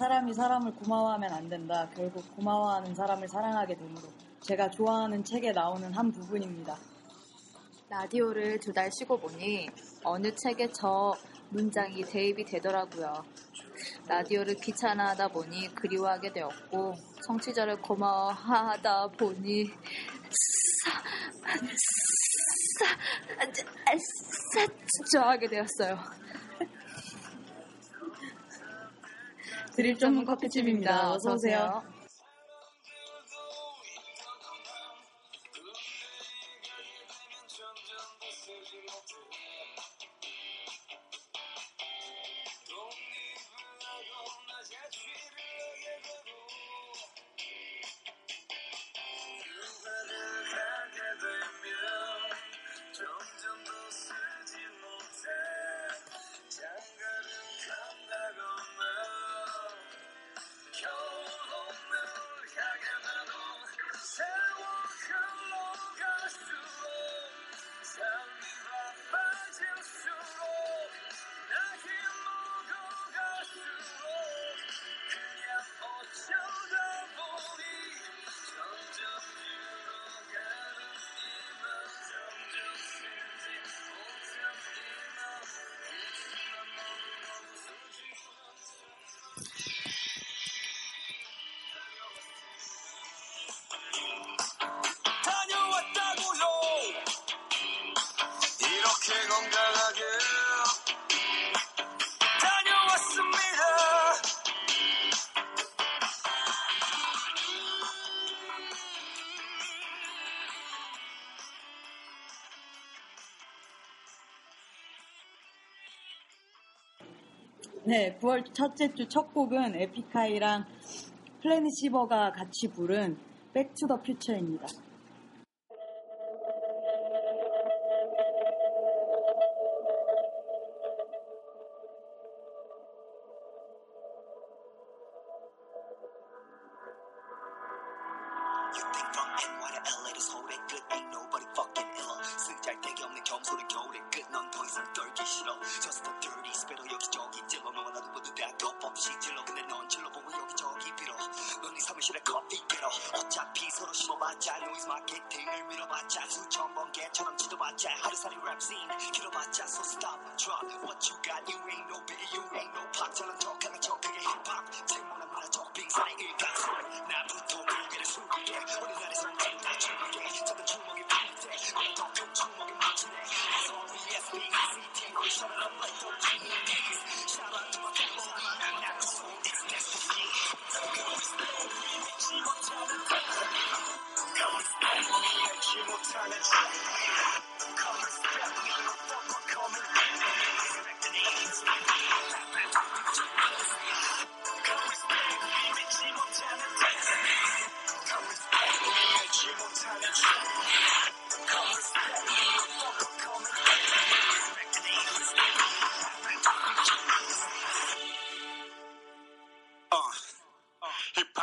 사람이 사람을 고마워하면 안 된다. 결국 고마워하는 사람을 사랑하게 되므로 제가 좋아하는 책에 나오는 한 부분입니다. 라디오를 두 달 쉬고 보니 어느 책에 저 문장이 대입이 되더라고요. 라디오를 귀찮아하다 보니 그리워하게 되었고 청취자를 고마워하다 보니 사, 좋아하게 되었어요. 드립 전문 커피집입니다. 어서 오세요. 네, 9월 첫째 주 첫 곡은 에픽하이랑 플래닛 시버가 같이 부른 백투 더 퓨처입니다.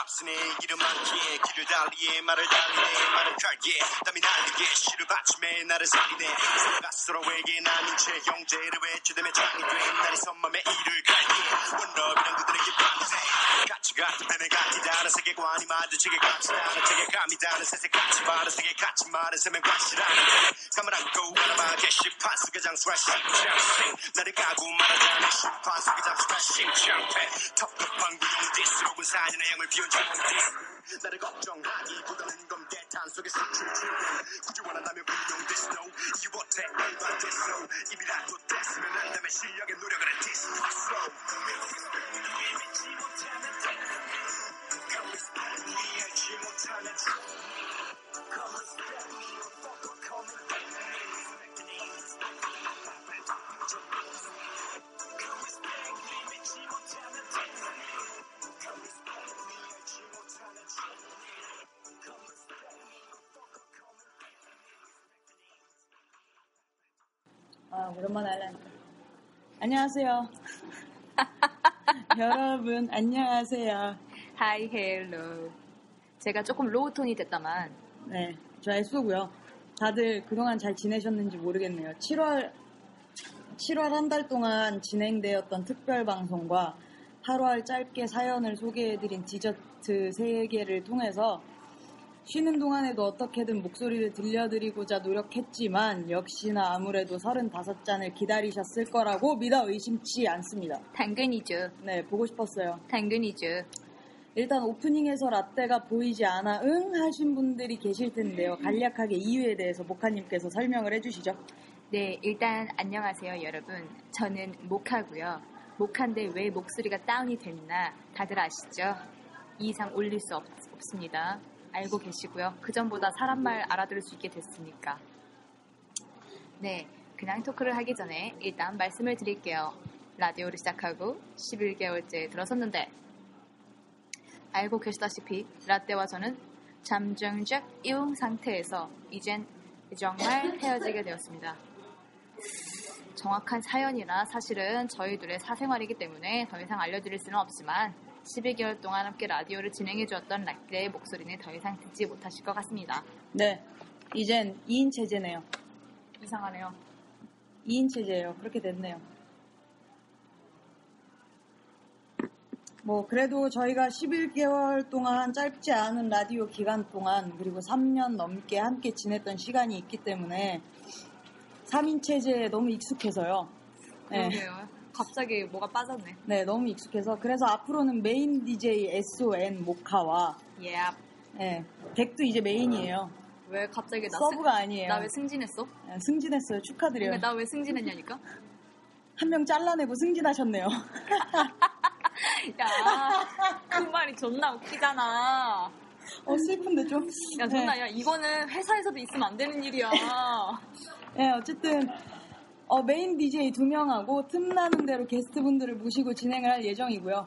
힙합스네 이름 많기에 길을 달리에 말을 달리네 말을 갈게 땀이 날리게 시를 받침에 나를 살리네 서로가 서로에게 나눈 채 형제를 외치되며 장이 된 날이 선맘에 이를 갈게 원럽이란 그들에게 밤새 가치가 되는 같이 다른 세계관이 마주치게 같이 다른 세계감이 다른 세세 같이 말은 세계 같이 말은 세면 과실하는 감을 안고 바라봐게 심판 속에 장수할 심장생 나를 까고 말하자면 심판 속에 장수할 심장패 텁텁한 구용 디스로군 사진의 양을 비운 정디 나를 걱정하기보다는 검게 탄 속에서 춤추는 굳이 원한다면 this no 이유 못해 this no 입이라도 뗐으면 안 되면 실력의 노력을 해. Slow 믿지 못하는 respect me 알지 못하는 me. fuck 안녕하세요. 여러분, 안녕하세요. Hi hello. 제가 조금 low 톤이 됐다만 네, 저 애쏘고요. 다들 그동안 잘 지내셨는지 모르겠네요. 7월 7월 한 달 동안 진행되었던 특별 방송과 8월 짧게 사연을 소개해드린 디저트 3개를 통해서 쉬는 동안에도 어떻게든 목소리를 들려드리고자 노력했지만 역시나 아무래도 35잔을 기다리셨을 거라고 믿어 의심치 않습니다. 당근이죠. 네, 보고 싶었어요. 당근이죠. 일단 오프닝에서 라떼가 보이지 않아 응 하신 분들이 계실 텐데요. 간략하게 이유에 대해서 모카님께서 설명을 해주시죠. 네, 일단 안녕하세요, 여러분. 저는 모카고요. 모카인데 왜 목소리가 다운이 됐나 다들 아시죠? 이 이상 올릴 수 없, 없습니다. 알고 계시고요. 그 전보다 사람 말 알아들을 수 있게 됐으니까. 네, 그냥 토크를 하기 전에 일단 말씀을 드릴게요. 라디오를 시작하고 11개월째 들어섰는데 알고 계시다시피 라떼와 저는 잠정적 이용 상태에서 이젠 정말 헤어지게 되었습니다. 정확한 사연이나 사실은 저희들의 사생활이기 때문에 더 이상 알려드릴 수는 없지만 12개월 동안 함께 라디오를 진행해 주었던 라떼의 목소리는 더 이상 듣지 못하실 것 같습니다. 네, 이젠 2인 체제네요. 이상하네요. 2인 체제예요. 그렇게 됐네요. 뭐 그래도 저희가 11개월 동안 짧지 않은 라디오 기간 동안 그리고 3년 넘게 함께 지냈던 시간이 있기 때문에 3인 체제에 너무 익숙해서요. 네. 그러게요. 갑자기 뭐가 빠졌네. 네, 너무 익숙해서 그래서 앞으로는 메인 DJ SON 모카와 예. 네, 덱도 이제 메인이에요. 왜 갑자기 나 서브가 아니에요. 나 왜 승진했어? 네, 승진했어요. 축하드려요. 그러니까 나왜 승진했냐니까? 한 명 잘라내고 승진하셨네요. 야, 그 말이 존나 웃기잖아. 어 슬픈데 좀. 야, 존나, 야, 이거는 회사에서도 있으면 안 되는 일이야. 네, 어쨌든 어, 메인 DJ 두 명하고 틈나는 대로 게스트분들을 모시고 진행을 할 예정이고요.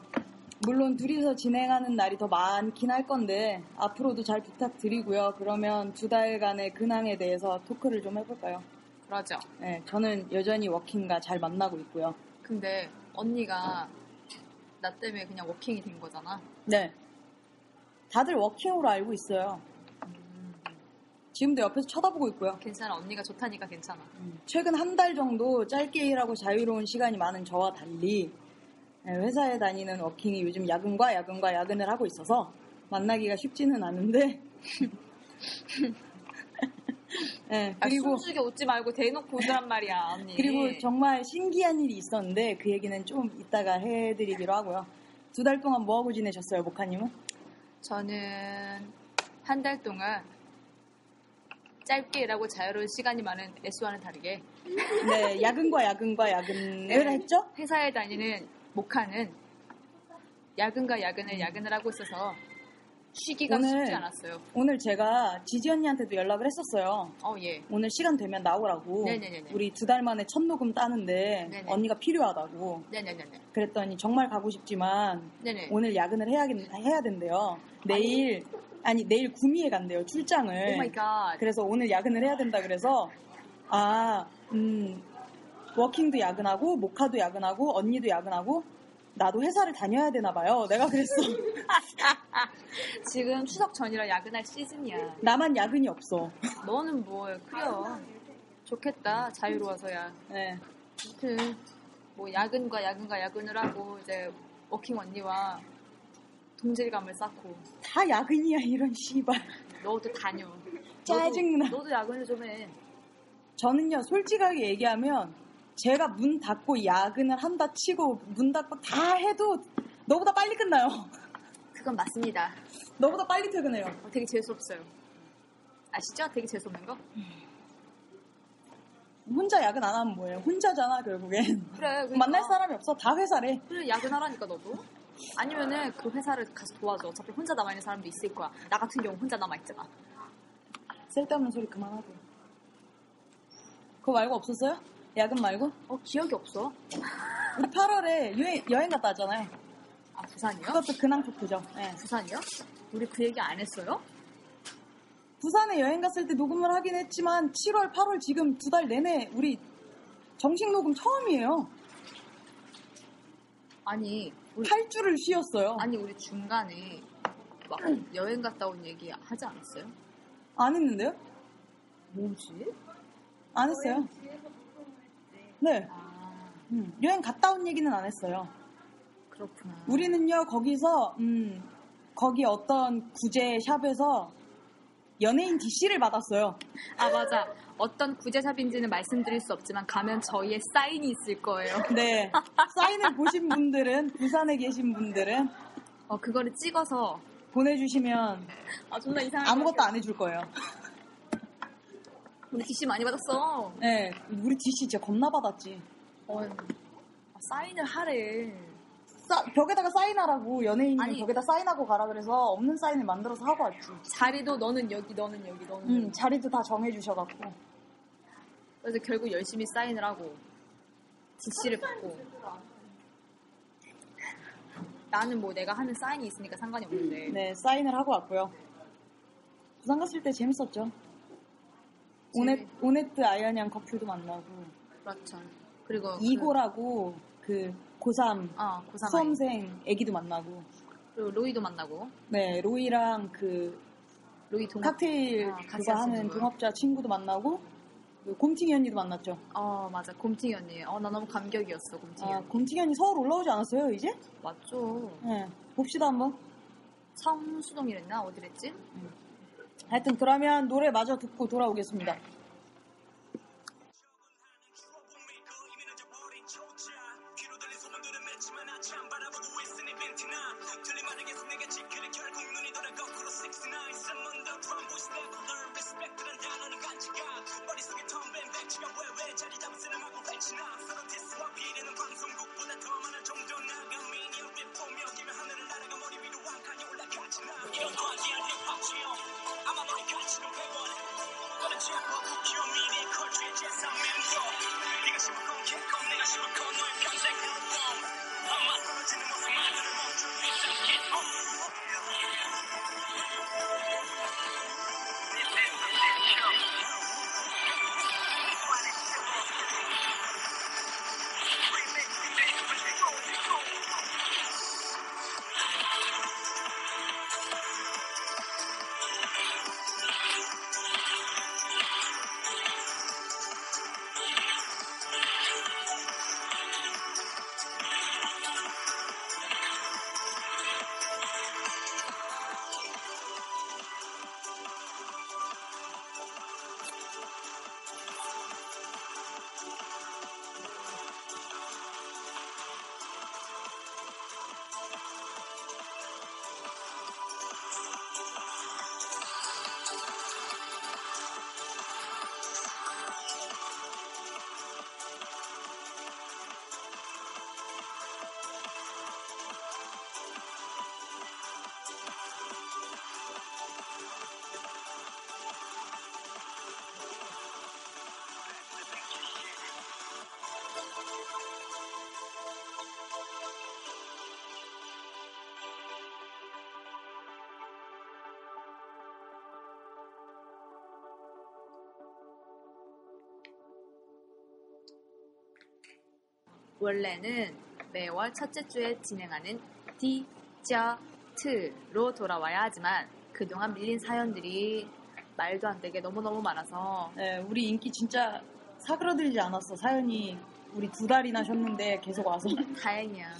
물론 둘이서 진행하는 날이 더 많긴 할 건데 앞으로도 잘 부탁드리고요. 그러면 두 달간의 근황에 대해서 토크를 좀 해볼까요? 그러죠. 네, 저는 여전히 워킹과 잘 만나고 있고요. 근데 언니가 나 때문에 그냥 워킹이 된 거잖아. 네, 다들 워킹으로 알고 있어요. 지금도 옆에서 쳐다보고 있고요. 괜찮아. 언니가 좋다니까 괜찮아. 최근 한 달 정도 짧게 일하고 자유로운 시간이 많은 저와 달리 네, 회사에 다니는 워킹이 요즘 야근과 야근과 야근을 하고 있어서 만나기가 쉽지는 않은데 네, 그리고 그리고 숨죽여 웃지 말고 대놓고 웃으란 말이야, 언니. 그리고 정말 신기한 일이 있었는데 그 얘기는 좀 이따가 해드리기로 하고요. 두 달 동안 뭐 하고 지내셨어요, 모카님은? 저는 한 달 동안 짧게 일하고 자유로운 시간이 많은 S와는 다르게 네, 야근과 야근과 야근을 네. 했죠? 회사에 다니는 모카는 야근과 야근을 야근을 하고 있어서 쉬기가 오늘- 쉽지 않았어요. 오늘 제가 지지 언니한테도 연락을 했었어요. 어, 예. 오늘 시간 되면 나오라고. 네네네네. 우리 두 달 만에 첫 녹음 따는데 네네. 언니가 필요하다고. 네네네네. 그랬더니 정말 가고 싶지만 네네. 오늘 야근을 해야, 해야 된대요. 내일, 아니, 내일 구미에 간대요. 출장을. Oh my God. 그래서 오늘 야근을 해야 된다 그래서 아, 음, 워킹도 야근하고 모카도 야근하고 언니도 야근하고 나도 회사를 다녀야 되나 봐요. 내가 그랬어. 지금 추석 전이라 야근할 시즌이야. 나만 야근이 없어. 너는 뭐 그래요. 좋겠다. 자유로워서야. 네. 아무튼 뭐 야근과 야근과 야근을 하고 이제 워킹 언니와 동질감을 쌓고 다 야근이야 이런 씨발. 너도 다녀. 짜증나. 너도, 너도 야근을 좀 해. 저는요 솔직하게 얘기하면 제가 문 닫고 야근을 한다 치고 문 닫고 다 해도 너보다 빨리 끝나요. 그건 맞습니다. 너보다 빨리 퇴근해요. 어, 되게 재수없어요. 아시죠? 되게 재수없는 거? 혼자 야근 안 하면 뭐예요? 혼자잖아 결국엔. 그래. 그러니까. 만날 사람이 없어. 다 회사래. 그래 야근하라니까 너도. 아니면은 그 회사를 가서 도와줘. 어차피 혼자 남아있는 사람도 있을 거야. 나 같은 경우 혼자 남아있잖아. 쓸데없는 소리 그만하고. 그거 말고 없었어요? 야근 말고? 어 기억이 없어. 우리 8월에 여행, 여행 갔다 왔잖아요. 아 부산이요? 그것도 근황 토크죠. 네. 부산이요? 우리 그 얘기 안 했어요? 부산에 여행 갔을 때 녹음을 하긴 했지만 7월, 8월 지금 두 달 내내 우리 정식 녹음 처음이에요. 아니 8주를 쉬었어요. 아니 우리 중간에 막 여행 갔다 온 얘기 하지 않았어요? 안 했는데요? 뭐지? 안 했어요. 네. 아 음, 여행 갔다 온 얘기는 안 했어요. 그렇구나. 우리는요, 거기서, 음, 거기 어떤 구제 샵에서 연예인 DC를 받았어요. 아 맞아. 어떤 구제샵인지는 말씀드릴 수 없지만 가면 저희의 사인이 있을 거예요. 네. 사인을 보신 분들은, 부산에 계신 분들은 어 그거를 찍어서 보내주시면 아 존나 이상하게 아무것도 안 해줄 거예요. 우리 DC 많이 받았어. 네. 우리 DC 진짜 겁나 받았지. 어, 아, 사인을 하래. 싸- 벽에다가 사인하라고 연예인이 아니. 벽에다 사인하고 가라 그래서 없는 사인을 만들어서 하고 왔지. 자리도 너는 여기, 너는 여기, 너는 음, 여기. 자리도 다 정해주셔갖고. 그래서 결국 열심히 사인을 하고 DC를 받고 나는 뭐 내가 하는 사인이 있으니까 상관이 없는데 네, 사인을 하고 왔고요. 부산 갔을 때 재밌었죠. 오네, 오네트 아이언양 커플도 만나고, 그렇죠. 그리고 이고라고 그 고3 그, 어, 고3 수험생 애기도 만나고, 그리고 로이도 만나고 네, 로이랑 그 로이 동 칵테일 아, 같이 하는 분. 동업자 친구도 만나고, 그 곰팅이 언니도 만났죠. 어 맞아 곰팅이 언니 어나 너무 감격이었어 곰팅이 아, 언니 곰팅이 언니 서울 올라오지 않았어요, 이제? 맞죠 네, 봅시다 한번. 성수동이랬나 어디랬지 하여튼 그러면 노래 마저 듣고 돌아오겠습니다. 원래는 매월 첫째 주에 진행하는 디저트로 돌아와야 하지만 그동안 밀린 사연들이 말도 안 되게 너무너무 많아서 네, 우리 인기 진짜 사그러들지 않았어. 사연이 우리 두 달이나 쉬었는데 계속 와서. 다행이야.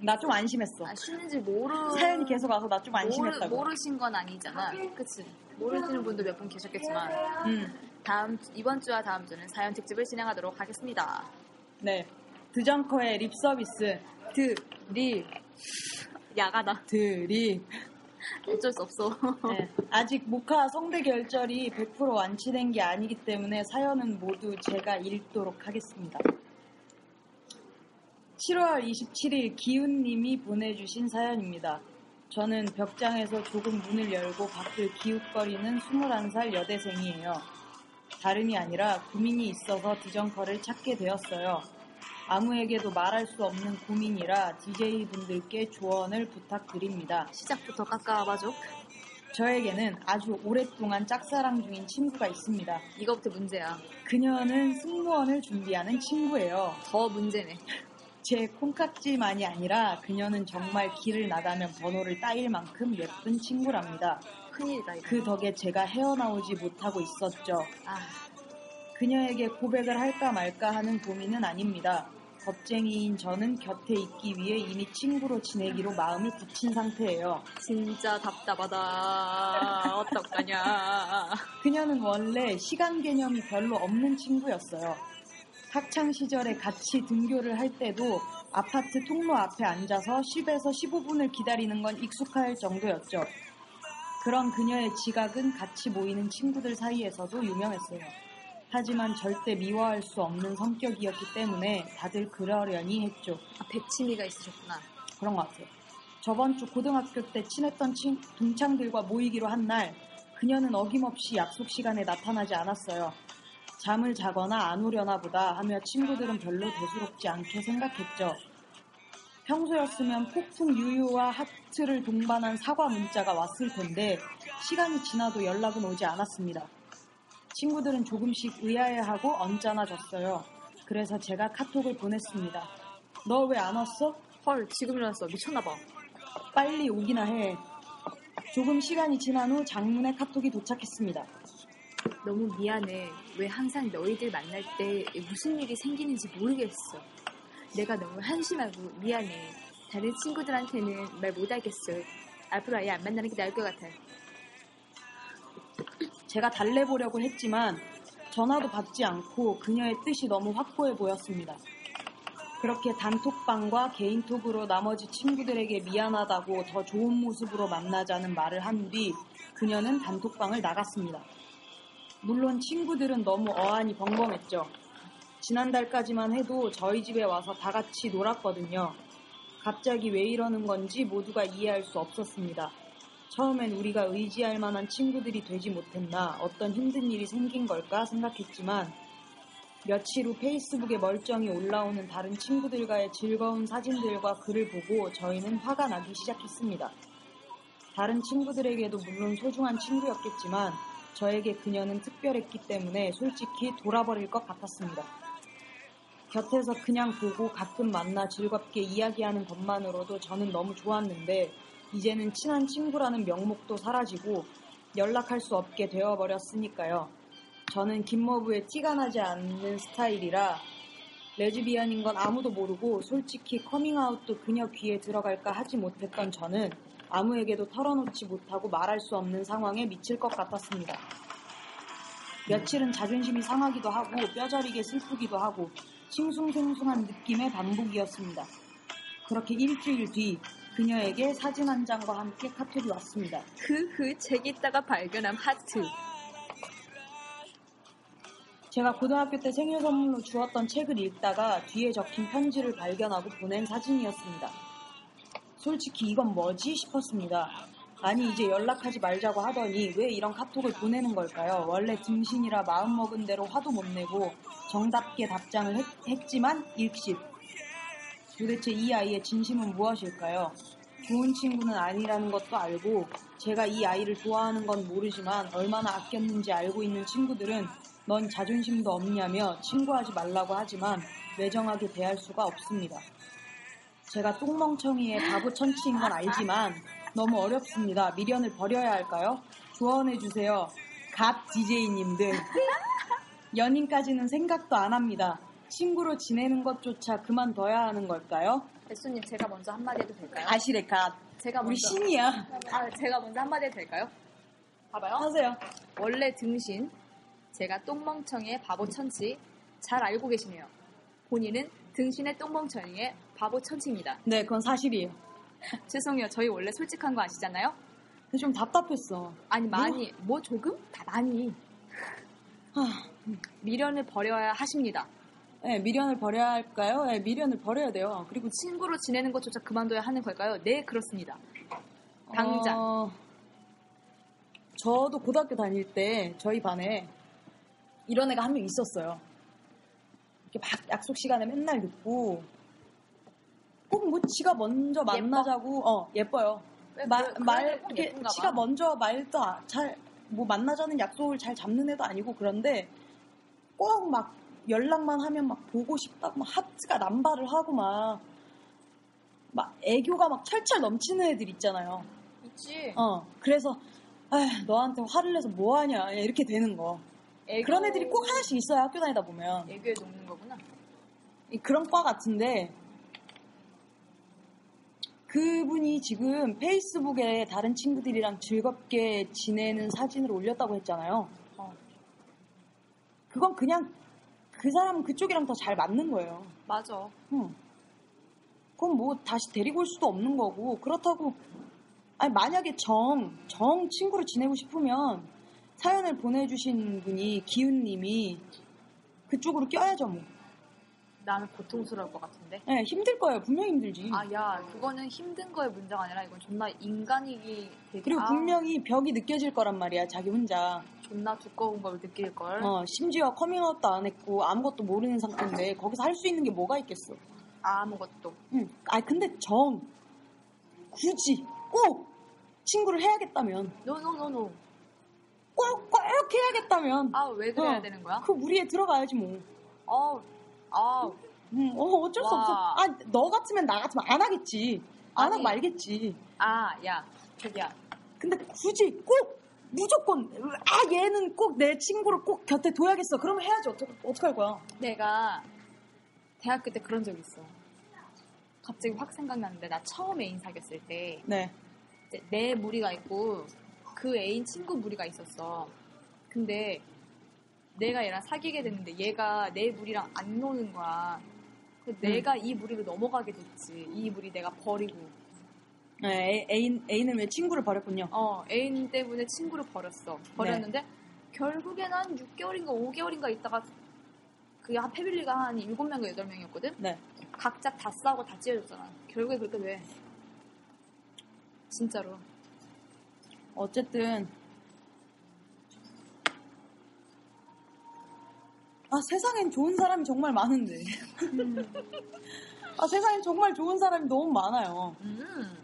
나 좀 안심했어. 아, 쉬는지 모르 사연이 계속 와서 나좀 모르, 안심했다고. 모르 신 건 아니잖아. 그치? 모르시는 분도 몇 분 계셨겠지만 음, 다음 주- 이번 주와 다음 주는 사연 특집을 진행하도록 하겠습니다. 네. 드정커의 립 서비스. 드, 립, 야가다. 드립. 어쩔 수 없어. 네, 아직 모카 성대 결절이 100% 완치된 게 아니기 때문에 사연은 모두 제가 읽도록 하겠습니다. 7월 27일 기훈님이 보내주신 사연입니다. 저는 벽장에서 조금 문을 열고 밖을 기웃거리는 21살 여대생이에요. 다름이 아니라 고민이 있어서 디정커를 찾게 되었어요. 아무에게도 말할 수 없는 고민이라 DJ분들께 조언을 부탁드립니다. 시작부터 깎아봐줘. 저에게는 아주 오랫동안 짝사랑 중인 친구가 있습니다. 이거부터 문제야. 그녀는 승무원을 준비하는 친구예요. 더 문제네. 제 콩깍지만이 아니라 그녀는 정말 길을 나가면 번호를 따일 만큼 예쁜 친구랍니다. 큰일이다, 이거. 그 덕에 제가 헤어나오지 못하고 있었죠. 아, 그녀에게 고백을 할까 말까 하는 고민은 아닙니다. 겁쟁이인 저는 곁에 있기 위해 이미 친구로 지내기로 마음을 굳힌 상태예요. 진짜 답답하다. 어떡하냐. 그녀는 원래 시간 개념이 별로 없는 친구였어요. 학창 시절에 같이 등교를 할 때도 아파트 통로 앞에 앉아서 10에서 15분을 기다리는 건 익숙할 정도였죠. 그런 그녀의 지각은 같이 모이는 친구들 사이에서도 유명했어요. 하지만 절대 미워할 수 없는 성격이었기 때문에 다들 그러려니 했죠. 아, 백치미가 있으셨구나. 그런 것 같아요. 저번 주 고등학교 때 친했던 친, 동창들과 모이기로 한 날, 그녀는 어김없이 약속 시간에 나타나지 않았어요. 잠을 자거나 안 오려나 보다 하며 친구들은 별로 대수롭지 않게 생각했죠. 평소였으면 폭풍 유유와 하트를 동반한 사과 문자가 왔을 텐데, 시간이 지나도 연락은 오지 않았습니다. 친구들은 조금씩 의아해하고 언짢아졌어요. 그래서 제가 카톡을 보냈습니다. 너 왜 안 왔어? 헐, 지금 일어났어. 미쳤나봐. 빨리 오기나 해. 조금 시간이 지난 후 장문의 카톡이 도착했습니다. 너무 미안해. 왜 항상 너희들 만날 때 무슨 일이 생기는지 모르겠어. 내가 너무 한심하고 미안해. 다른 친구들한테는 말 못하겠어. 앞으로 아예 안 만나는 게 나을 것 같아. 제가 달래보려고 했지만 전화도 받지 않고 그녀의 뜻이 너무 확고해 보였습니다. 그렇게 단톡방과 개인톡으로 나머지 친구들에게 미안하다고 더 좋은 모습으로 만나자는 말을 한 뒤 그녀는 단톡방을 나갔습니다. 물론 친구들은 너무 어안이 벙벙했죠. 지난달까지만 해도 저희 집에 와서 다 같이 놀았거든요. 갑자기 왜 이러는 건지 모두가 이해할 수 없었습니다. 처음엔 우리가 의지할 만한 친구들이 되지 못했나, 어떤 힘든 일이 생긴 걸까 생각했지만, 며칠 후 페이스북에 멀쩡히 올라오는 다른 친구들과의 즐거운 사진들과 글을 보고 저희는 화가 나기 시작했습니다. 다른 친구들에게도 물론 소중한 친구였겠지만, 저에게 그녀는 특별했기 때문에 솔직히 돌아버릴 것 같았습니다. 곁에서 그냥 보고 가끔 만나 즐겁게 이야기하는 것만으로도 저는 너무 좋았는데 이제는 친한 친구라는 명목도 사라지고 연락할 수 없게 되어버렸으니까요. 저는 김머브에 티가 나지 않는 스타일이라 레즈비언인 건 아무도 모르고 솔직히 커밍아웃도 그녀 귀에 들어갈까 하지 못했던 저는 아무에게도 털어놓지 못하고 말할 수 없는 상황에 미칠 것 같았습니다. 며칠은 자존심이 상하기도 하고 뼈저리게 슬프기도 하고 싱숭생숭한 느낌의 반복이었습니다. 그렇게 일주일 뒤 그녀에게 사진 한 장과 함께 카톡이 왔습니다. 흐흐, 책 읽다가 발견한 하트. 제가 고등학교 때 생일 선물로 주었던 책을 읽다가 뒤에 적힌 편지를 발견하고 보낸 사진이었습니다. 솔직히 이건 뭐지 싶었습니다. 아니 이제 연락하지 말자고 하더니 왜 이런 카톡을 보내는 걸까요? 원래 등신이라 마음먹은 대로 화도 못 내고 정답게 답장을 했, 했지만 일십. 도대체 이 아이의 진심은 무엇일까요? 좋은 친구는 아니라는 것도 알고 제가 이 아이를 좋아하는 건 모르지만 얼마나 아꼈는지 알고 있는 친구들은 넌 자존심도 없냐며 친구하지 말라고 하지만 매정하게 대할 수가 없습니다. 제가 똥멍청이의 바보 천치인 건 알지만 너무 어렵습니다. 미련을 버려야 할까요? 조언해주세요. 갓 DJ님들. 연인까지는 생각도 안 합니다. 친구로 지내는 것조차 그만둬야 하는 걸까요? 배수님, 제가 먼저 한마디 해도 될까요? 갓. 제가 우리 먼저. 신이야. 아, 제가 먼저 한마디 해도 될까요? 봐봐요. 하세요. 원래 등신, 제가 똥멍청이의 바보 천치 잘 알고 계시네요. 본인은 등신의 똥멍청이의 바보 천치입니다. 네, 그건 사실이에요. 죄송해요. 저희 원래 솔직한 거 아시잖아요? 근데 좀 답답했어. 아니 많이 뭐 조금 다 많이 하, 미련을 버려야 하십니다. 네, 미련을 버려야 할까요? 네, 미련을 버려야 돼요. 그리고 친구로 지내는 것조차 그만둬야 하는 걸까요? 네 그렇습니다. 당장. 어, 저도 고등학교 다닐 때 저희 반에 이런 애가 한 명 있었어요. 이렇게 막 약속 시간에 맨날 늦고 꼭 뭐 지가 먼저 만나자고 어 예뻐요. 왜, 마- 그- 말 이렇게 지가 봐. 먼저 말도 잘 뭐 만나자는 약속을 잘 잡는 애도 아니고 그런데 꼭 막 연락만 하면 막 보고 싶다고 막 하트가 남발을 하고 막 막 애교가 막 철철 넘치는 애들 있잖아요. 있지. 어 그래서 아 너한테 화를 내서 뭐 하냐 이렇게 되는 거. 애교- 그런 애들이 꼭 하나씩 있어요 학교 다니다 보면 애교에 녹는 거구나. 이 그런 과 같은데 그분이 지금 페이스북에 다른 친구들이랑 즐겁게 지내는 사진을 올렸다고 했잖아요. 어. 그건 그냥 그 사람은 그쪽이랑 더 잘 맞는 거예요. 맞아. 응. 그건 뭐 다시 데리고 올 수도 없는 거고 그렇다고 아니 만약에 정, 정 친구로 지내고 싶으면 사연을 보내주신 분이 기훈님이 그쪽으로 껴야죠 뭐. 나는 고통스러울 것 같은데. 네, 힘들 거예요. 분명히 힘들지. 아, 야, 그거는 힘든 거의 문제가 아니라 이건 존나 인간이기 되게 그리고 아, 분명히 벽이 느껴질 거란 말이야. 자기 혼자. 존나 두꺼운 걸 느낄 걸. 어, 심지어 커밍아웃도 안 했고 아무것도 모르는 상태인데 거기서 할 수 있는 게 뭐가 있겠어. 아무것도. 응. 아 근데 정 굳이 꼭 친구를 해야겠다면 no no no no. 꼭꼭 해야겠다면 아, 왜 그래야 어. 되는 거야? 그 무리에 들어가야지 뭐. 어, 아, 응, 어, 어쩔 수 와. 없어. 아, 너 같으면 나 같으면 안 하겠지. 안 하고. 말겠지. 아, 야, 저기야. 근데 굳이 꼭 무조건 아 얘는 꼭 내 친구를 꼭 곁에 둬야겠어. 그러면 해야지. 어떡 어떡할 거야? 내가 대학교 때 그런 적 있어. 갑자기 확 생각났는데 나 처음 애인 사귀었을 때 네. 내 무리가 있고 그 애인 친구 무리가 있었어. 근데 내가 얘랑 사귀게 됐는데 얘가 내 무리랑 안 노는 거야. 그래서 내가 이 무리로 넘어가게 됐지. 이 무리 내가 버리고. 네, 애- 애인 애인은 왜 친구를 버렸군요. 어, 애인 때문에 친구를 버렸어. 버렸는데 결국엔 한 6개월인가 5개월인가 있다가 그게 한 패밀리가 한 7명인가 8명이었거든? 네. 각자 다 싸우고 다 찢어졌잖아. 결국에 그렇게 돼. 진짜로. 어쨌든 아 세상엔 좋은 사람이 정말 많은데 아 세상엔 정말 좋은 사람이 너무 많아요 음,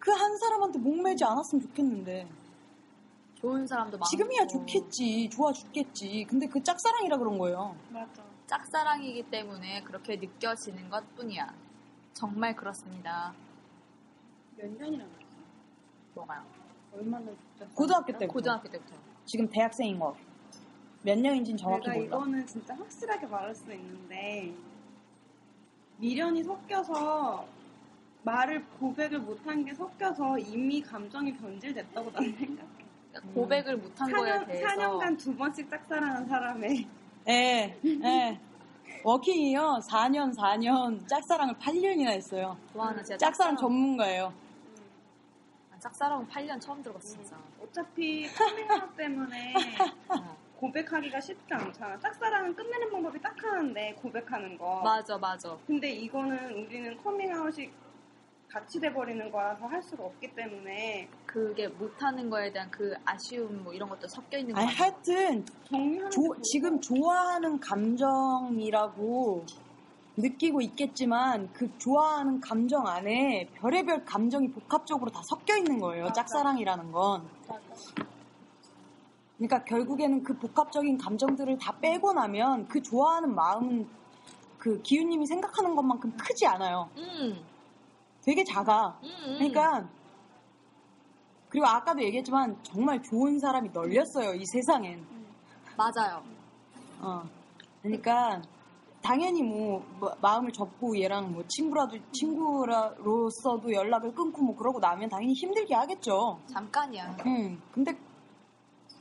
그한 사람한테 목매지 않았으면 좋겠는데 좋은 사람도 많고. 지금이야 좋겠지 좋아 죽겠지 근데 그 짝사랑이라 그런 거예요 맞아. 짝사랑이기 때문에 그렇게 느껴지는 것 뿐이야. 정말 그렇습니다. 몇 년이나 됐어? 뭐가요? 얼마나. 고등학교 때부터 고등학교 때부터. 지금 대학생인 거 몇 년인지는 정확히 내가 몰라 이거는 진짜 확실하게 말할 수 있는데 미련이 섞여서 말을 고백을 못한 게 섞여서 이미 감정이 변질됐다고 난 생각해. 그러니까 고백을 못한 거에 4년, 대해서 4년간 두 번씩 짝사랑한 사람의 예, 예. 워킹이요 4년 4년 짝사랑을 8년이나 했어요 좋아하는 진짜 짝사랑 전문가예요 아, 짝사랑은 8년 처음 들어봤어 진짜. 어차피 커밍아웃 때문에 어. 고백하기가 쉽지 않잖아. 짝사랑은 끝내는 방법이 딱 하나인데 고백하는 거. 맞아 맞아. 근데 이거는 우리는 커밍아웃이 같이 돼버리는 거라서 할 수가 없기 때문에 그게 못하는 거에 대한 그 아쉬움 뭐 이런 것도 섞여 있는 거 아니 같아. 하여튼 조- 지금 것 좋아하는 감정이라고 느끼고 있겠지만 그 좋아하는 감정 안에 별의별 감정이 복합적으로 다 섞여 있는 거예요. 맞아. 짝사랑이라는 건. 같아. 그러니까 결국에는 그 복합적인 감정들을 다 빼고 나면 그 좋아하는 마음은 그 기훈님이 생각하는 것만큼 크지 않아요. 음, 되게 작아. 음, 음. 그러니까 그리고 아까도 얘기했지만 정말 좋은 사람이 널렸어요 이 세상엔. 맞아요. 어. 그러니까 당연히 뭐, 뭐 마음을 접고 얘랑 뭐 친구라도 친구로서도 연락을 끊고 뭐 그러고 나면 당연히 힘들게 하겠죠. 잠깐이야. 음. 근데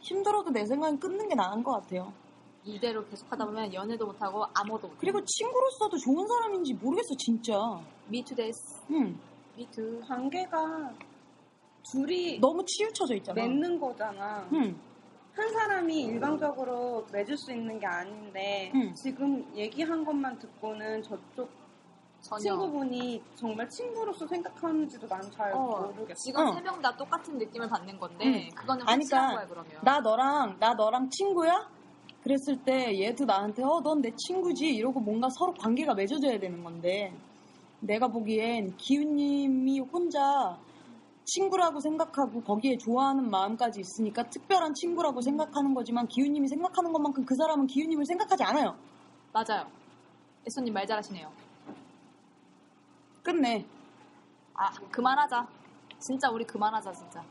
힘들어도 내 생각엔 끊는 게 나은 것 같아요. 이대로 계속 하다 보면 연애도 못하고 아무것도 못해. 그리고 친구로서도 좋은 사람인지 모르겠어 진짜. 미투 데스. 음. 미투. 관계가 둘이 너무 치우쳐져 있잖아. 맺는 거잖아. 응. 한 사람이 일방적으로 맺을 수 있는 게 아닌데 응. 지금 얘기한 것만 듣고는 저쪽 전혀. 친구분이 정말 친구로서 생각하는지도 난잘 어, 모르겠어. 지금 어. 세명 다 똑같은 느낌을 받는 건데 응. 그거는 아니, 확실한 그러니까 거야 그러면. 나 너랑 나 너랑 친구야? 그랬을 때 얘도 나한테 어 넌 내 친구지 이러고 뭔가 서로 관계가 맺어져야 되는 건데 내가 보기엔 기훈님이 혼자 친구라고 생각하고 거기에 좋아하는 마음까지 있으니까 특별한 친구라고 생각하는 거지만 기훈님이 생각하는 것만큼 그 사람은 기훈님을 생각하지 않아요. 맞아요. 애소님 말 잘하시네요. 끝내. 아 그만하자. 진짜 우리 그만하자 진짜.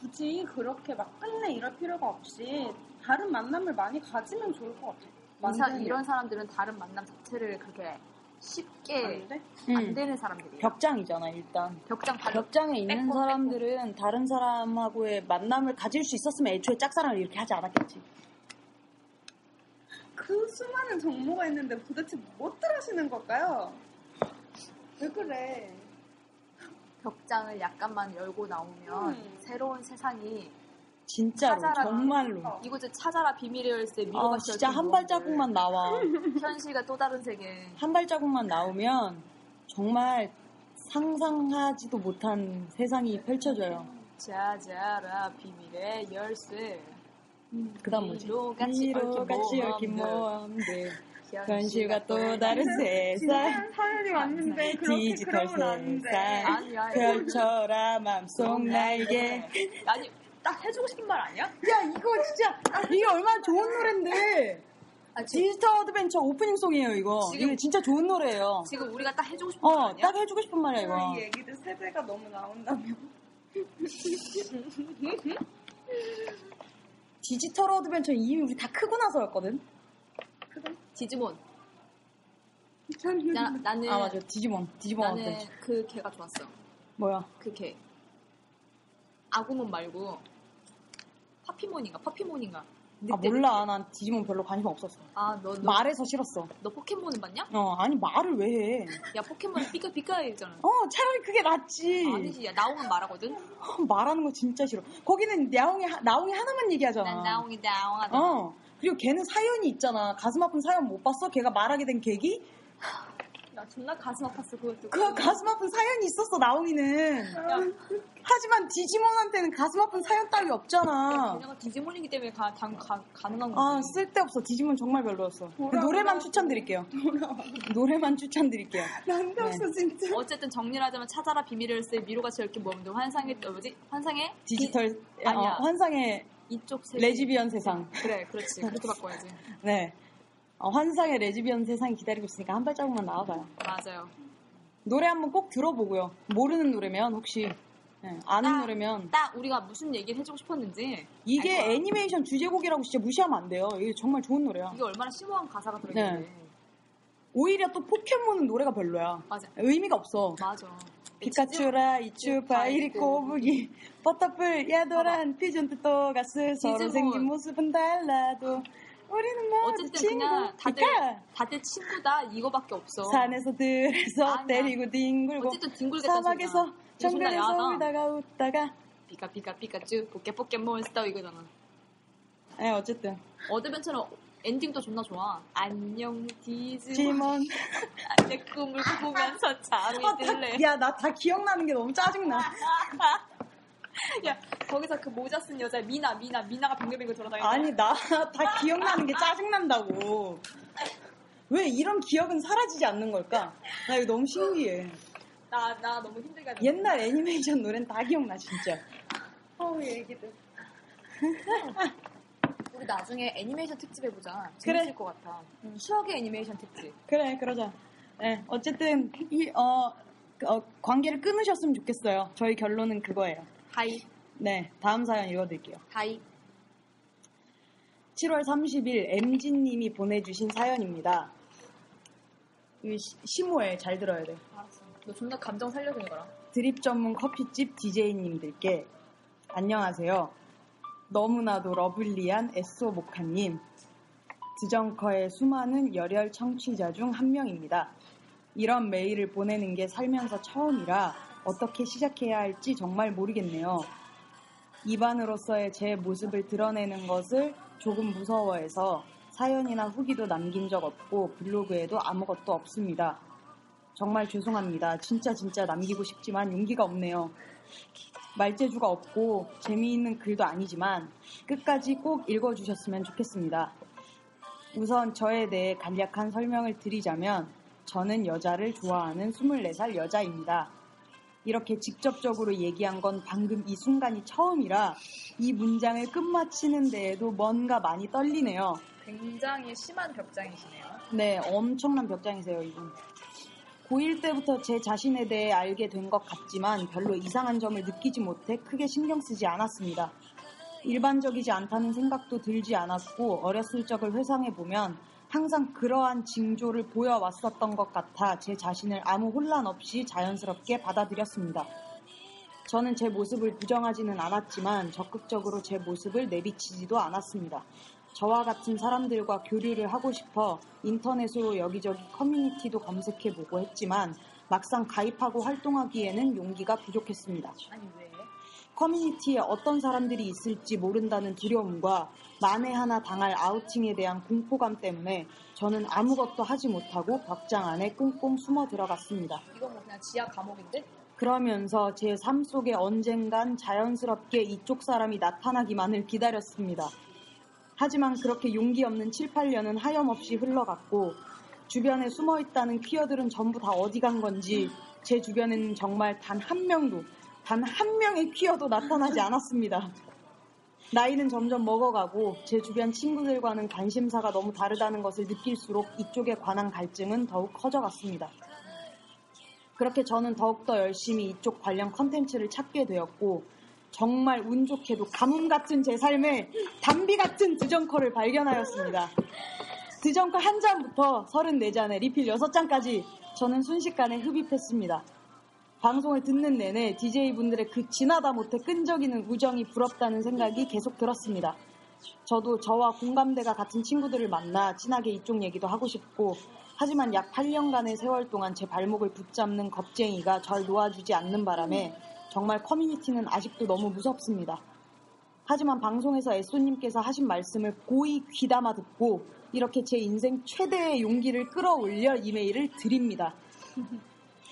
굳이 그렇게 막 끝내 이럴 필요가 없이 다른 만남을 많이 가지면 좋을 것 같아. 이사, 만들면. 이런 사람들은 다른 만남 자체를 그렇게 쉽게 안 돼? 안 음. 되는 사람들이에요. 벽장이잖아 일단. 벽장 발 벽장에 있는 사람들은 다른 사람하고의 만남을 가질 수 있었으면 애초에 짝사랑을 이렇게 하지 않았겠지. 그 수많은 정보가 있는데 도대체 무엇들 하시는 걸까요? 왜 그래? 벽장을 약간만 열고 나오면 음. 새로운 세상이 진짜로 찾아라. 정말로. 이곳에 찾아라 비밀의 열쇠 아 미로가 진짜 한 발자국만 나와. 현실과 또 다른 세계. 한 발자국만 나오면 정말 상상하지도 못한 세상이 펼쳐져요. 찾아라 비밀의 열쇠. 그다음 뭐지? 미로같이 얽힌 같이 얽힌 모험들. 현실과 또 다른 세상. 사연이 왔는데 그렇게 디지털 그러면 안 돼. 세상. 아니. 펼쳐라 맘속 날개. 아니 딱 해주고 싶은 말 아니야? 야 이거 진짜 이게 얼마나 좋은 노래인데. 아, 지, 디지털 어드벤처 오프닝 song이에요 이거. 지금- 이거 진짜 좋은 노래예요. 지금 우리가 딱 해주고 싶은 말 어, 아니야? 딱 해주고 싶은 말이야 이거. 이 얘기들 세대가 너무 나온다면 디지털 어드벤처 이미 우리 다 크고 나서였거든. 디지몬. 나, 나는 아 맞아 디지몬 디지몬 나는 어드벤처. 그 개가 좋았어. 뭐야? 그 개. 아구몬 말고 파피몬인가 파피몬인가. 아 몰라 난 디지몬 별로 관심 없었어. 아너 너, 말해서 싫었어. 너 포켓몬은 봤냐? 어 아니 말을 왜 해? 야 포켓몬 삐까 삐까이잖아. 어 차라리 그게 낫지. 아니지 야 나오면 말하거든. 어, 말하는 거 진짜 싫어. 거기는 나옹이 하- 나옹이 하나만 얘기하잖아. 난 나옹이 나옹하다. 어 그리고 걔는 사연이 있잖아. 가슴 아픈 사연 못 봤어? 걔가 말하게 된 계기? 나 존나 가슴 아팠어 그것도. 그 가슴 아픈 사연이 있었어 나옹이는. 하지만 디지몬한테는 가슴 아픈 사연 따위 없잖아. 그냥 디지몬이기 때문에 가, 당, 가, 가능한 아 거지. 쓸데없어 디지몬 정말 별로였어 돌아오라. 노래만 추천드릴게요 노래만 추천드릴게요 난데없어 진짜. 어쨌든 정리를 하자면 찾아라 비밀의 열쇠 미로같이 얽힌 모험들 환상의 어, 뭐지? 환상의 디지털 비- 아니야. 어, 환상의 이쪽 세계. 레즈비언 세상 그래 그렇지 그렇게 바꿔야지. 네 어, 환상의 레즈비언 세상이 기다리고 있으니까 한 발자국만 나와봐요 맞아요. 노래 한번 꼭 들어보고요 모르는 노래면 혹시 네, 아는 딱- 노래면 딱 우리가 무슨 얘기를 해주고 싶었는지 이게. 애니메이션 주제곡이라고 진짜 무시하면 안 돼요 이게 정말 좋은 노래야 이게 얼마나 심오한 가사가 들어있는데. 네. 오히려 또 포켓몬은 노래가 별로야 맞아. 의미가 없어 맞아. 피카츄 라이츄 파이리 꼬부기 버터플 야도란 피존투 또가스 서로 디지몬. 생긴 모습은 달라도 우리는 모두 어쨌든 친구 그냥 다들 피카 다들 친구다 이거밖에 없어. 산에서 들에서 아니야. 때리고 뒹굴고 어쨌든 뒹굴겠다는 사막에서 정글에서. 울다가 웃다가 피카 피카 피카츄 포켓 포켓몬스터 이거잖아. 네 어쨌든 어드벤처는 엔딩도 존나 좋아. 안녕 디지몬. 지몬 내 꿈을 꾸면서 잠이 들래. 야 나 다 기억나는 게 너무 짜증나 야 거기서 그 모자 쓴 여자 미나 미나 미나가 뱅글뱅글 돌아다니는. 아니 나 다 기억나는 게 짜증난다고 왜 이런 기억은 사라지지 않는 걸까 나 이거 너무 신기해 나 나 너무 힘들게 옛날 애니메이션 노래는 다 기억나 진짜 어우 얘기들. 우리 나중에 애니메이션 특집 해보자. 그래. 재밌을 것 같아. 추억의 애니메이션 특집. 그래, 그러자. 네, 어쨌든, 이, 어, 어, 관계를 끊으셨으면 좋겠어요. 저희 결론은 그거예요. Hi 네, 다음 사연 읽어드릴게요. Hi. 7월 30일 MG님이 보내주신 사연입니다. 이 심오해, 잘 들어야 돼. 알았어. 너 존나 감정 살려서 읽어라. 드립 전문 커피집 DJ님들께 안녕하세요. 너무나도 러블리한 에쏘 모카님. 드정커의 수많은 열혈 청취자 중 한 명입니다. 이런 메일을 보내는 게 살면서 처음이라 어떻게 시작해야 할지 정말 모르겠네요. 입안으로서의 제 모습을 드러내는 것을 조금 무서워해서 사연이나 후기도 남긴 적 없고 블로그에도 아무것도 없습니다. 정말 죄송합니다. 진짜 진짜 남기고 싶지만 용기가 없네요. 말재주가 없고 재미있는 글도 아니지만 끝까지 꼭 읽어주셨으면 좋겠습니다. 우선 저에 대해 간략한 설명을 드리자면 저는 여자를 좋아하는 24살 여자입니다. 이렇게 직접적으로 얘기한 건 방금 이 순간이 처음이라 이 문장을 끝마치는 데에도 뭔가 많이 떨리네요. 굉장히 심한 벽장이시네요. 네, 엄청난 벽장이세요, 이분. 고1 때부터 제 자신에 대해 알게 된 것 같지만 별로 이상한 점을 느끼지 못해 크게 신경 쓰지 않았습니다. 일반적이지 않다는 생각도 들지 않았고 어렸을 적을 회상해 보면 항상 그러한 징조를 보여왔었던 것 같아 제 자신을 아무 혼란 없이 자연스럽게 받아들였습니다. 저는 제 모습을 부정하지는 않았지만 적극적으로 제 모습을 내비치지도 않았습니다. 저와 같은 사람들과 교류를 하고 싶어 인터넷으로 여기저기 커뮤니티도 검색해 보고 했지만 막상 가입하고 활동하기에는 용기가 부족했습니다. 커뮤니티에 어떤 사람들이 있을지 모른다는 두려움과 만에 하나 당할 아우팅에 대한 공포감 때문에 저는 아무것도 하지 못하고 벽장 안에 꽁꽁 숨어 들어갔습니다. 이건 뭐 그냥 지하 감옥인데? 그러면서 제 삶 속에 언젠간 자연스럽게 이쪽 사람이 나타나기만을 기다렸습니다. 하지만 그렇게 용기 없는 7, 8년은 하염없이 흘러갔고 주변에 숨어 있다는 퀴어들은 전부 다 어디 간 건지 제 주변에는 정말 단 한 명도 단 한 명의 퀴어도 나타나지 않았습니다. 나이는 점점 먹어가고 제 주변 친구들과는 관심사가 너무 다르다는 것을 느낄수록 이쪽에 관한 갈증은 더욱 커져갔습니다. 그렇게 저는 더욱더 열심히 이쪽 관련 컨텐츠를 찾게 되었고 정말 운 좋게도 가뭄 같은 제 삶에 담비 같은 드정커를 발견하였습니다. 드정커 한 잔부터 34잔에 리필 6잔까지 저는 순식간에 흡입했습니다. 방송을 듣는 내내 DJ분들의 그 지나다 못해 끈적이는 우정이 부럽다는 생각이 계속 들었습니다. 저도 저와 공감대가 같은 친구들을 만나 친하게 이쪽 얘기도 하고 싶고 하지만 약 8년간의 세월 동안 제 발목을 붙잡는 겁쟁이가 절 놓아주지 않는 바람에 정말 커뮤니티는 아직도 너무 무섭습니다. 하지만 방송에서 에쏘님께서 하신 말씀을 고이 귀담아 듣고 이렇게 제 인생 최대의 용기를 끌어올려 이메일을 드립니다.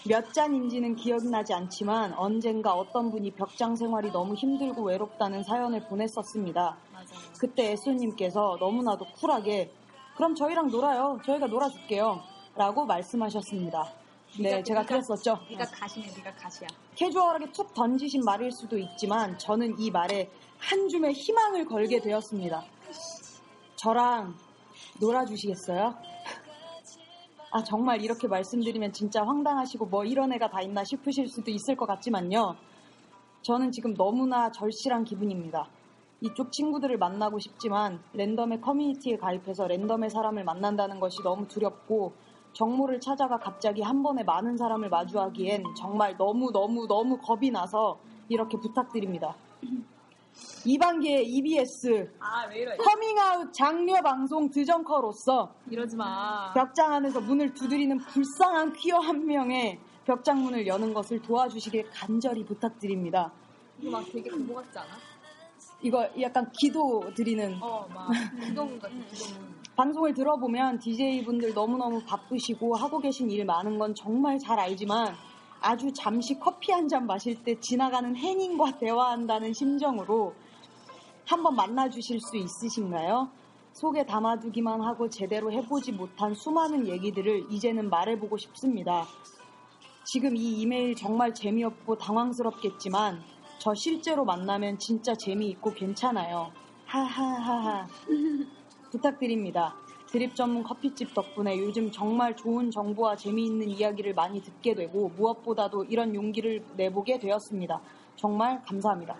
몇 잔인지는 기억나지 않지만 언젠가 어떤 분이 벽장 생활이 너무 힘들고 외롭다는 사연을 보냈었습니다. 맞아요. 그때 에쏘님께서 너무나도 쿨하게 그럼 저희랑 놀아요. 저희가 놀아줄게요. 라고 말씀하셨습니다. 네, 네가- 제가 그랬었죠. 네가 가시네, 네가 가시야. 캐주얼하게 툭 던지신 말일 수도 있지만 저는 이 말에 한 줌의 희망을 걸게 되었습니다. 저랑 놀아주시겠어요? 아, 정말 이렇게 말씀드리면 진짜 황당하시고 뭐 이런 애가 다 있나 싶으실 수도 있을 것 같지만요. 저는 지금 너무나 절실한 기분입니다. 이쪽 친구들을 만나고 싶지만 랜덤의 커뮤니티에 가입해서 랜덤의 사람을 만난다는 것이 너무 두렵고 정모를 찾아가 갑자기 한 번에 많은 사람을 마주하기엔 정말 너무너무너무 겁이 나서 이렇게 부탁드립니다. 2반기의 EBS 아? 커밍아웃 장려 방송 드정커로서 이러지 마. 벽장 안에서 문을 두드리는 불쌍한 퀴어 한 명의 벽장 문을 여는 것을 도와주시길 간절히 부탁드립니다. 이거 막 되게 그거 같지 않아? 이거 약간 기도 드리는 어, 막 기도문 같은 기도문. 방송을 들어보면 DJ분들 너무너무 바쁘시고 하고 계신 일 많은 건 정말 잘 알지만 아주 잠시 커피 한 잔 마실 때 지나가는 해닝과 대화한다는 심정으로 한번 만나주실 수 있으신가요? 속에 담아두기만 하고 제대로 해보지 못한 수많은 얘기들을 이제는 말해보고 싶습니다. 지금 이 이메일 정말 재미없고 당황스럽겠지만 저 실제로 만나면 진짜 재미있고 괜찮아요. 하하하하. 부탁드립니다. 드립 전문 커피집 덕분에 요즘 정말 좋은 정보와 재미있는 이야기를 많이 듣게 되고 무엇보다도 이런 용기를 내보게 되었습니다. 정말 감사합니다.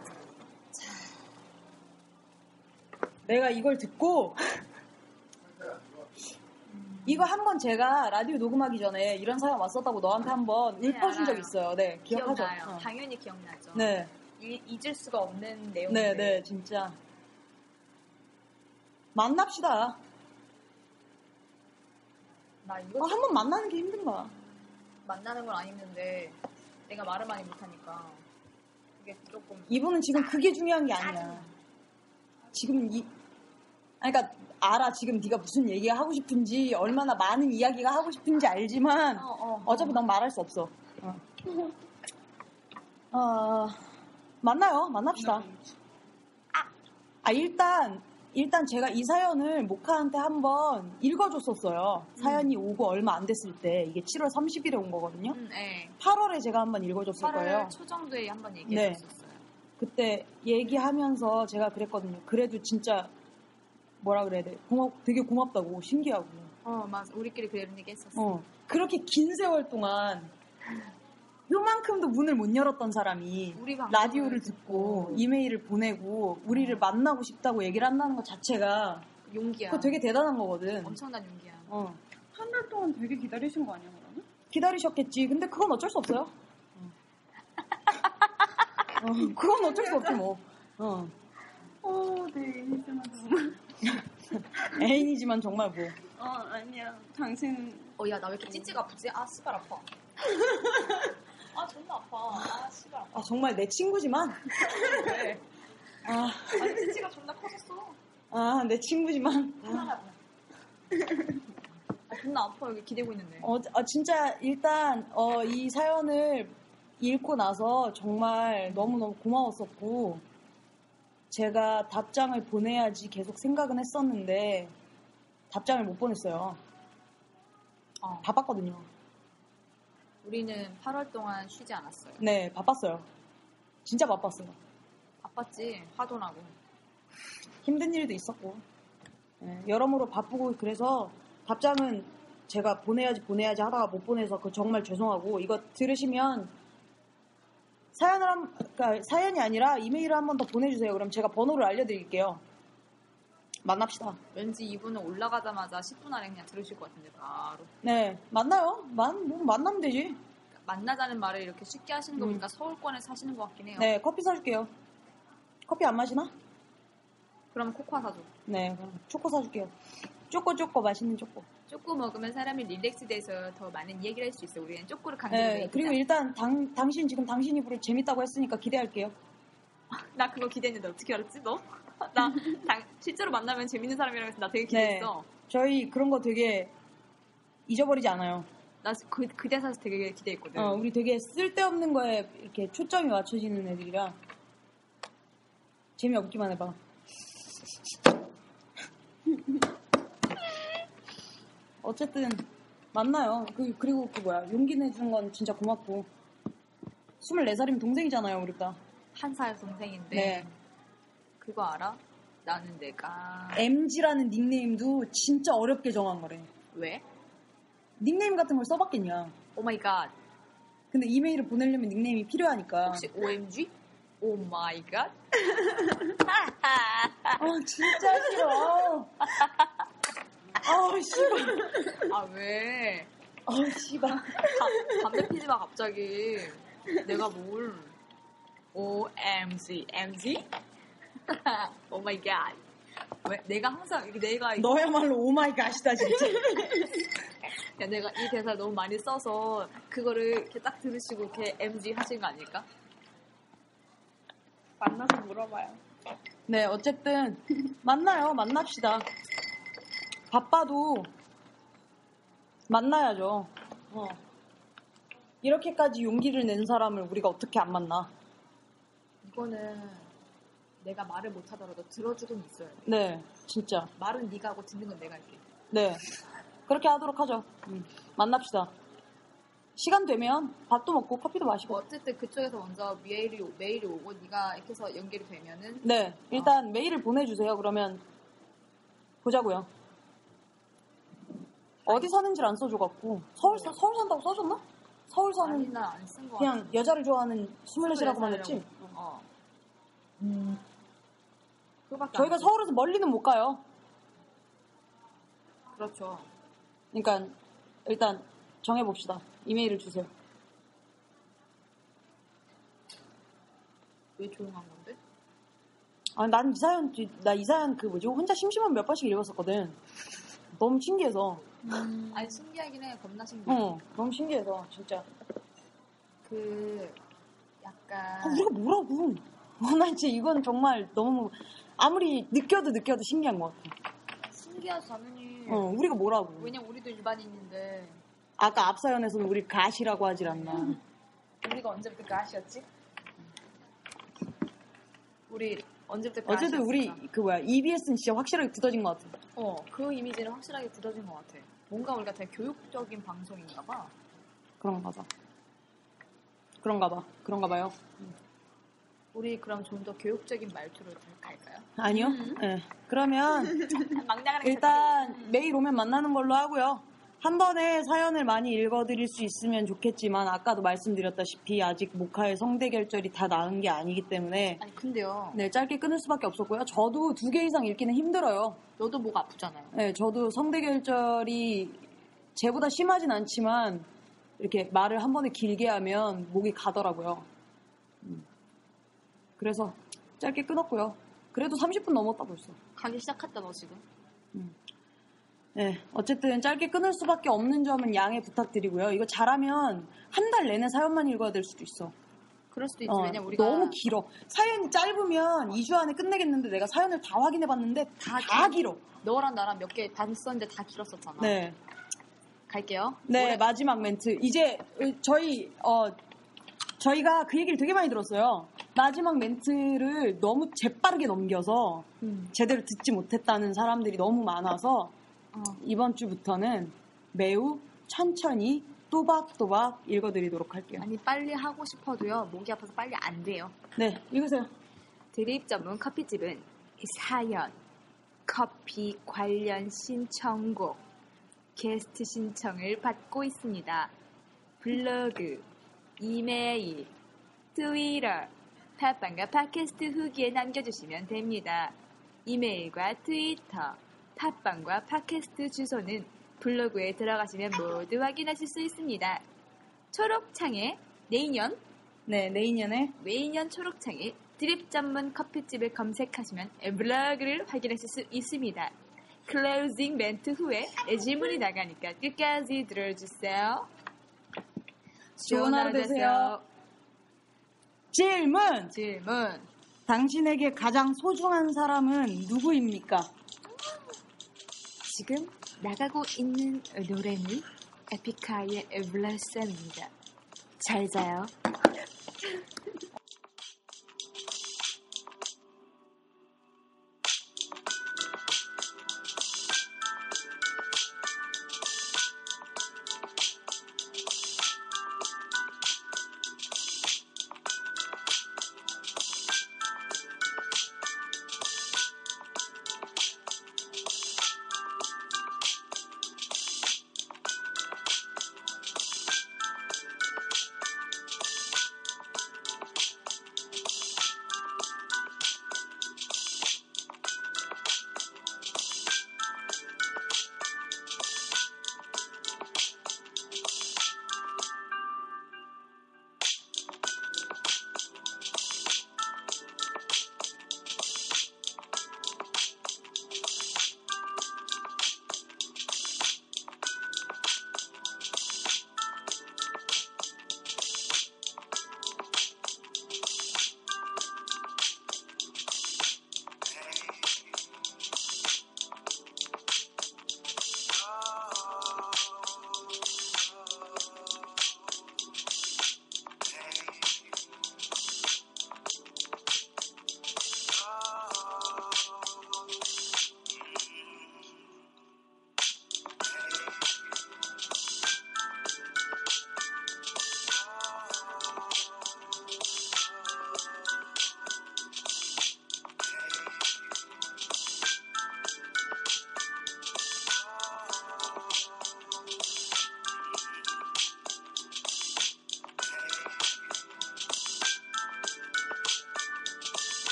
내가 이걸 듣고 이거 한 번 제가 라디오 녹음하기 전에 이런 사연 왔었다고 너한테 한번 네, 읊어준 적 알아요. 있어요. 네, 기억하죠? 기억나요. 어. 당연히 기억나죠. 네, 이- 잊을 수가 없는 내용인데. 네, 네, 진짜. 만납시다. 나 이거 어, 한번 만나는 게 힘든 거야. 만나는 건 아닌데 내가 말을 많이 못하니까 그게 조금 이분은 지금 그게 중요한 게 아니야. 지금 이, 그러니까 알아 지금 네가 무슨 얘기가 하고 싶은지 얼마나 많은 이야기가 하고 싶은지 알지만 어, 어, 차피넌 말할 수 없어. 어. 어, 만나요. 만납시다. 아 일단 일단 제가 이 사연을 모카한테 한번 읽어줬었어요. 사연이 오고 얼마 안 됐을 때 이게 7월 30일에 온 거거든요. 음, 네. 8월에 제가 한번 읽어줬을 8월 거예요. 초 정도에 한번 네. 얘기했었어요. 그때 얘기하면서 제가 그랬거든요. 그래도 진짜 뭐라 그래야 돼? 고맙, 되게 고맙다고 신기하고. 어, 맞아. 우리끼리 그런 얘기 했었어. 어, 그렇게 긴 세월 동안 요만큼도 문을 못 열었던 사람이 라디오를 듣고 이메일을 보내고 우리를 만나고 싶다고 얘기를 한다는 것 자체가 용기야. 그거 되게 대단한 거거든. 엄청난 용기야. 어, 한 달 동안 되게 기다리신 거 아니야, 그러면? 기다리셨겠지. 근데 그건 어쩔 수 없어요. 어, 그건 어쩔 수 없지 뭐. 어, 어, 네, 이제만 정말. 애인이지만 정말 뭐. 어, 아니야. 당신, 어, 야, 나 왜 이렇게 찌찌가 아프지? 아, 씨발 아파. 아, 존나 아파. 아, 씨발 아파. 아 정말 내 친구지만. 왜? 아, 아니, 찌찌가 존나 커졌어. 아, 내 친구지만. 아, 존나 아파. 여기 기대고 있는데. 어, 아, 진짜 일단 어, 이 사연을 읽고 나서 정말 너무너무 고마웠었고 제가 답장을 보내야지 계속 생각은 했었는데 답장을 못 보냈어요. 어. 바빴거든요. 우리는 8월 동안 쉬지 않았어요. 네, 바빴어요. 진짜 바빴어요. 바빴지? 화도 나고. 힘든 일도 있었고 네, 여러모로 바쁘고 그래서 답장은 제가 보내야지 보내야지 하다가 못 보내서 그 정말 죄송하고 이거 들으시면 사연을 한, 그러니까 사연이 아니라 이메일을 한 번 더 보내주세요. 그럼 제가 번호를 알려드릴게요. 만납시다. 왠지 이분은 올라가자마자 10분 안에 그냥 들으실 것 같은데, 바로. 네, 만나요. 만, 뭐 만나면 되지. 만나자는 말을 이렇게 쉽게 하시는 거 음. 보니까 서울권에 사시는 것 같긴 해요. 네, 커피 사줄게요. 커피 안 마시나? 그럼 코코아 사줘. 네, 그럼 초코 사줄게요. 쪼꼬 쪼꼬 맛있는 쪼꼬. 쪼꼬 먹으면 사람이 릴렉스 돼서 더 많은 얘기를 할 수 있어. 우리는 쪼꼬를 강제로 네. 그리고 일단 당, 당신 지금 당신 입으로 재밌다고 했으니까 기대할게요. 나 그거 기대했는데 어떻게 알았지, 너? 나 당- 실제로 만나면 재밌는 사람이라고 해서 나 되게 기대했어. 저희 그런 거 되게 잊어버리지 않아요. 나 그 그 대사에서 되게 기대했거든. 어, 우리 되게 쓸데없는 거에 이렇게 초점이 맞춰지는 애들이라 재미없기만 해봐. 어쨌든 만나요. 그, 그리고 그 뭐야 용기 내주는 건 진짜 고맙고 24살이면 동생이잖아요 우리 다. 한 살 동생인데 네. 그거 알아? 나는 내가 MG라는 닉네임도 진짜 어렵게 정한 거래. 왜? 닉네임 같은 걸 써봤겠냐. Oh my God. 근데 이메일을 보내려면 닉네임이 필요하니까. 혹시 OMG? Oh my God. 아 진짜 싫어. 아 씨발. 아 왜? 아 씨발. 다- 담배 피지 마 갑자기. 내가 뭘? OMG, MG? Oh my God. 왜? 내가 항상 이렇게 내가 이- 너야말로 Oh my God이다 진짜. 야, 내가 이 대사를 너무 많이 써서 그거를 이렇게 딱 들으시고 이렇게 MG 하신 거 아닐까? 만나서 물어봐요. 네 어쨌든 만나요 만납시다. 바빠도 만나야죠. 어. 이렇게까지 용기를 낸 사람을 우리가 어떻게 안 만나? 이거는 내가 말을 못하더라도 들어주곤 있어야 돼. 네 진짜. 말은 네가 하고 듣는 건 내가 할게. 네 그렇게 하도록 하죠. 음, 만납시다. 시간 되면 밥도 먹고 커피도 마시고. 뭐 어쨌든 그쪽에서 먼저 메일이, 오- 메일이 오고 네가 이렇게 해서 연결이 되면은 네, 일단 메일을 보내주세요. 그러면 보자고요. 어디 사는지를 안 써줘갖고 서울 사, 서울 산다고 써줬나? 서울 사는 아니 그냥 여자를 좋아하는 스물넷이라고만 했지. 어. 음. 저희가. 서울에서 멀리는 못 가요. 그렇죠. 그러니까 일단 정해봅시다. 이메일을 주세요. 왜 조용한 건데? 아, 난 이 사연, 나 이 사연 그 뭐지 혼자 심심하면 몇 번씩 읽었었거든. 너무 신기해서. 아니 신기하긴 해. 겁나 신기해. 어, 너무 신기해서 진짜. 그 약간 아, 우리가 뭐라고? 어, 난 진짜 이건 정말 너무 아무리 느껴도 느껴도 신기한 것 같아. 신기하지 당연히. 어, 우리가 뭐라고? 왜냐면 우리도 일반인인데 아까 앞 사연에서는 우리 가시라고 하질 않나. 우리가 언제부터 가시였지? 우리 언제부터 어쨌든 우리 그 뭐야 EBS는 진짜 확실하게 굳어진 것 같아. 어 그 이미지는 확실하게 굳어진 것 같아. 뭔가 우리가 되게 교육적인 방송인가 봐. 그런가 봐. 그런가 봐. 그런가 봐요. 우리 그럼 좀 더 교육적인 말투로 갈까요? 아니요. 네. 그러면 막 나가는 일단 매일 오면 만나는 걸로 하고요. 한 번에 사연을 많이 읽어드릴 수 있으면 좋겠지만 아까도 말씀드렸다시피 아직 모카의 성대 결절이 다 나은 게 아니기 때문에 아니 근데요. 네 짧게 끊을 수밖에 없었고요. 저도 두 개 이상 읽기는 힘들어요. 너도 목 아프잖아요. 네, 저도 성대 결절이 쟤보다 심하진 않지만 이렇게 말을 한 번에 길게 하면 목이 가더라고요. 음. 그래서 짧게 끊었고요. 그래도 30분 넘었다 벌써. 가기 시작했다 너 지금. 네, 어쨌든 짧게 끊을 수밖에 없는 점은 양해 부탁드리고요. 이거 잘하면 한 달 내내 사연만 읽어야 될 수도 있어. 그럴 수도 있지. 어, 왜냐면 우리가 너무 길어. 사연이 짧으면 2주 안에 끝내겠는데 내가 사연을 다 확인해 봤는데 다, 다 길어. 너랑 나랑 몇개 봤었는데 다 길었었잖아. 네. 갈게요. 네, 올해- 마지막 멘트. 이제 저희 어 저희가 그 얘기를 되게 많이 들었어요. 마지막 멘트를 너무 재빠르게 넘겨서 음. 제대로 듣지 못했다는 사람들이 너무 많아서 어. 이번 주부터는 매우 천천히 또박또박 읽어드리도록 할게요. 아니 빨리 하고 싶어도요. 목이 아파서 빨리 안 돼요. 네, 읽으세요. 드립 전문 커피집은 사연, 커피 관련 신청곡, 게스트 신청을 받고 있습니다. 블로그, 이메일, 트위터, 팟빵과 팟캐스트 후기에 남겨주시면 됩니다. 이메일과 트위터, 팟빵과 팟캐스트 주소는 블로그에 들어가시면 모두 확인하실 수 있습니다. 초록창에 내년 네, 내인년에 외인년 초록창에 드립 전문 커피집을 검색하시면 블로그를 확인하실 수 있습니다. 클로징 멘트 후에 질문이 나가니까 끝까지 들어주세요. 좋은 하루 되세요. 질문! 질문. 당신에게 가장 소중한 사람은 누구입니까? 지금 나가고 있는 노래는 에픽하이의 블라썸입니다. 잘 자요.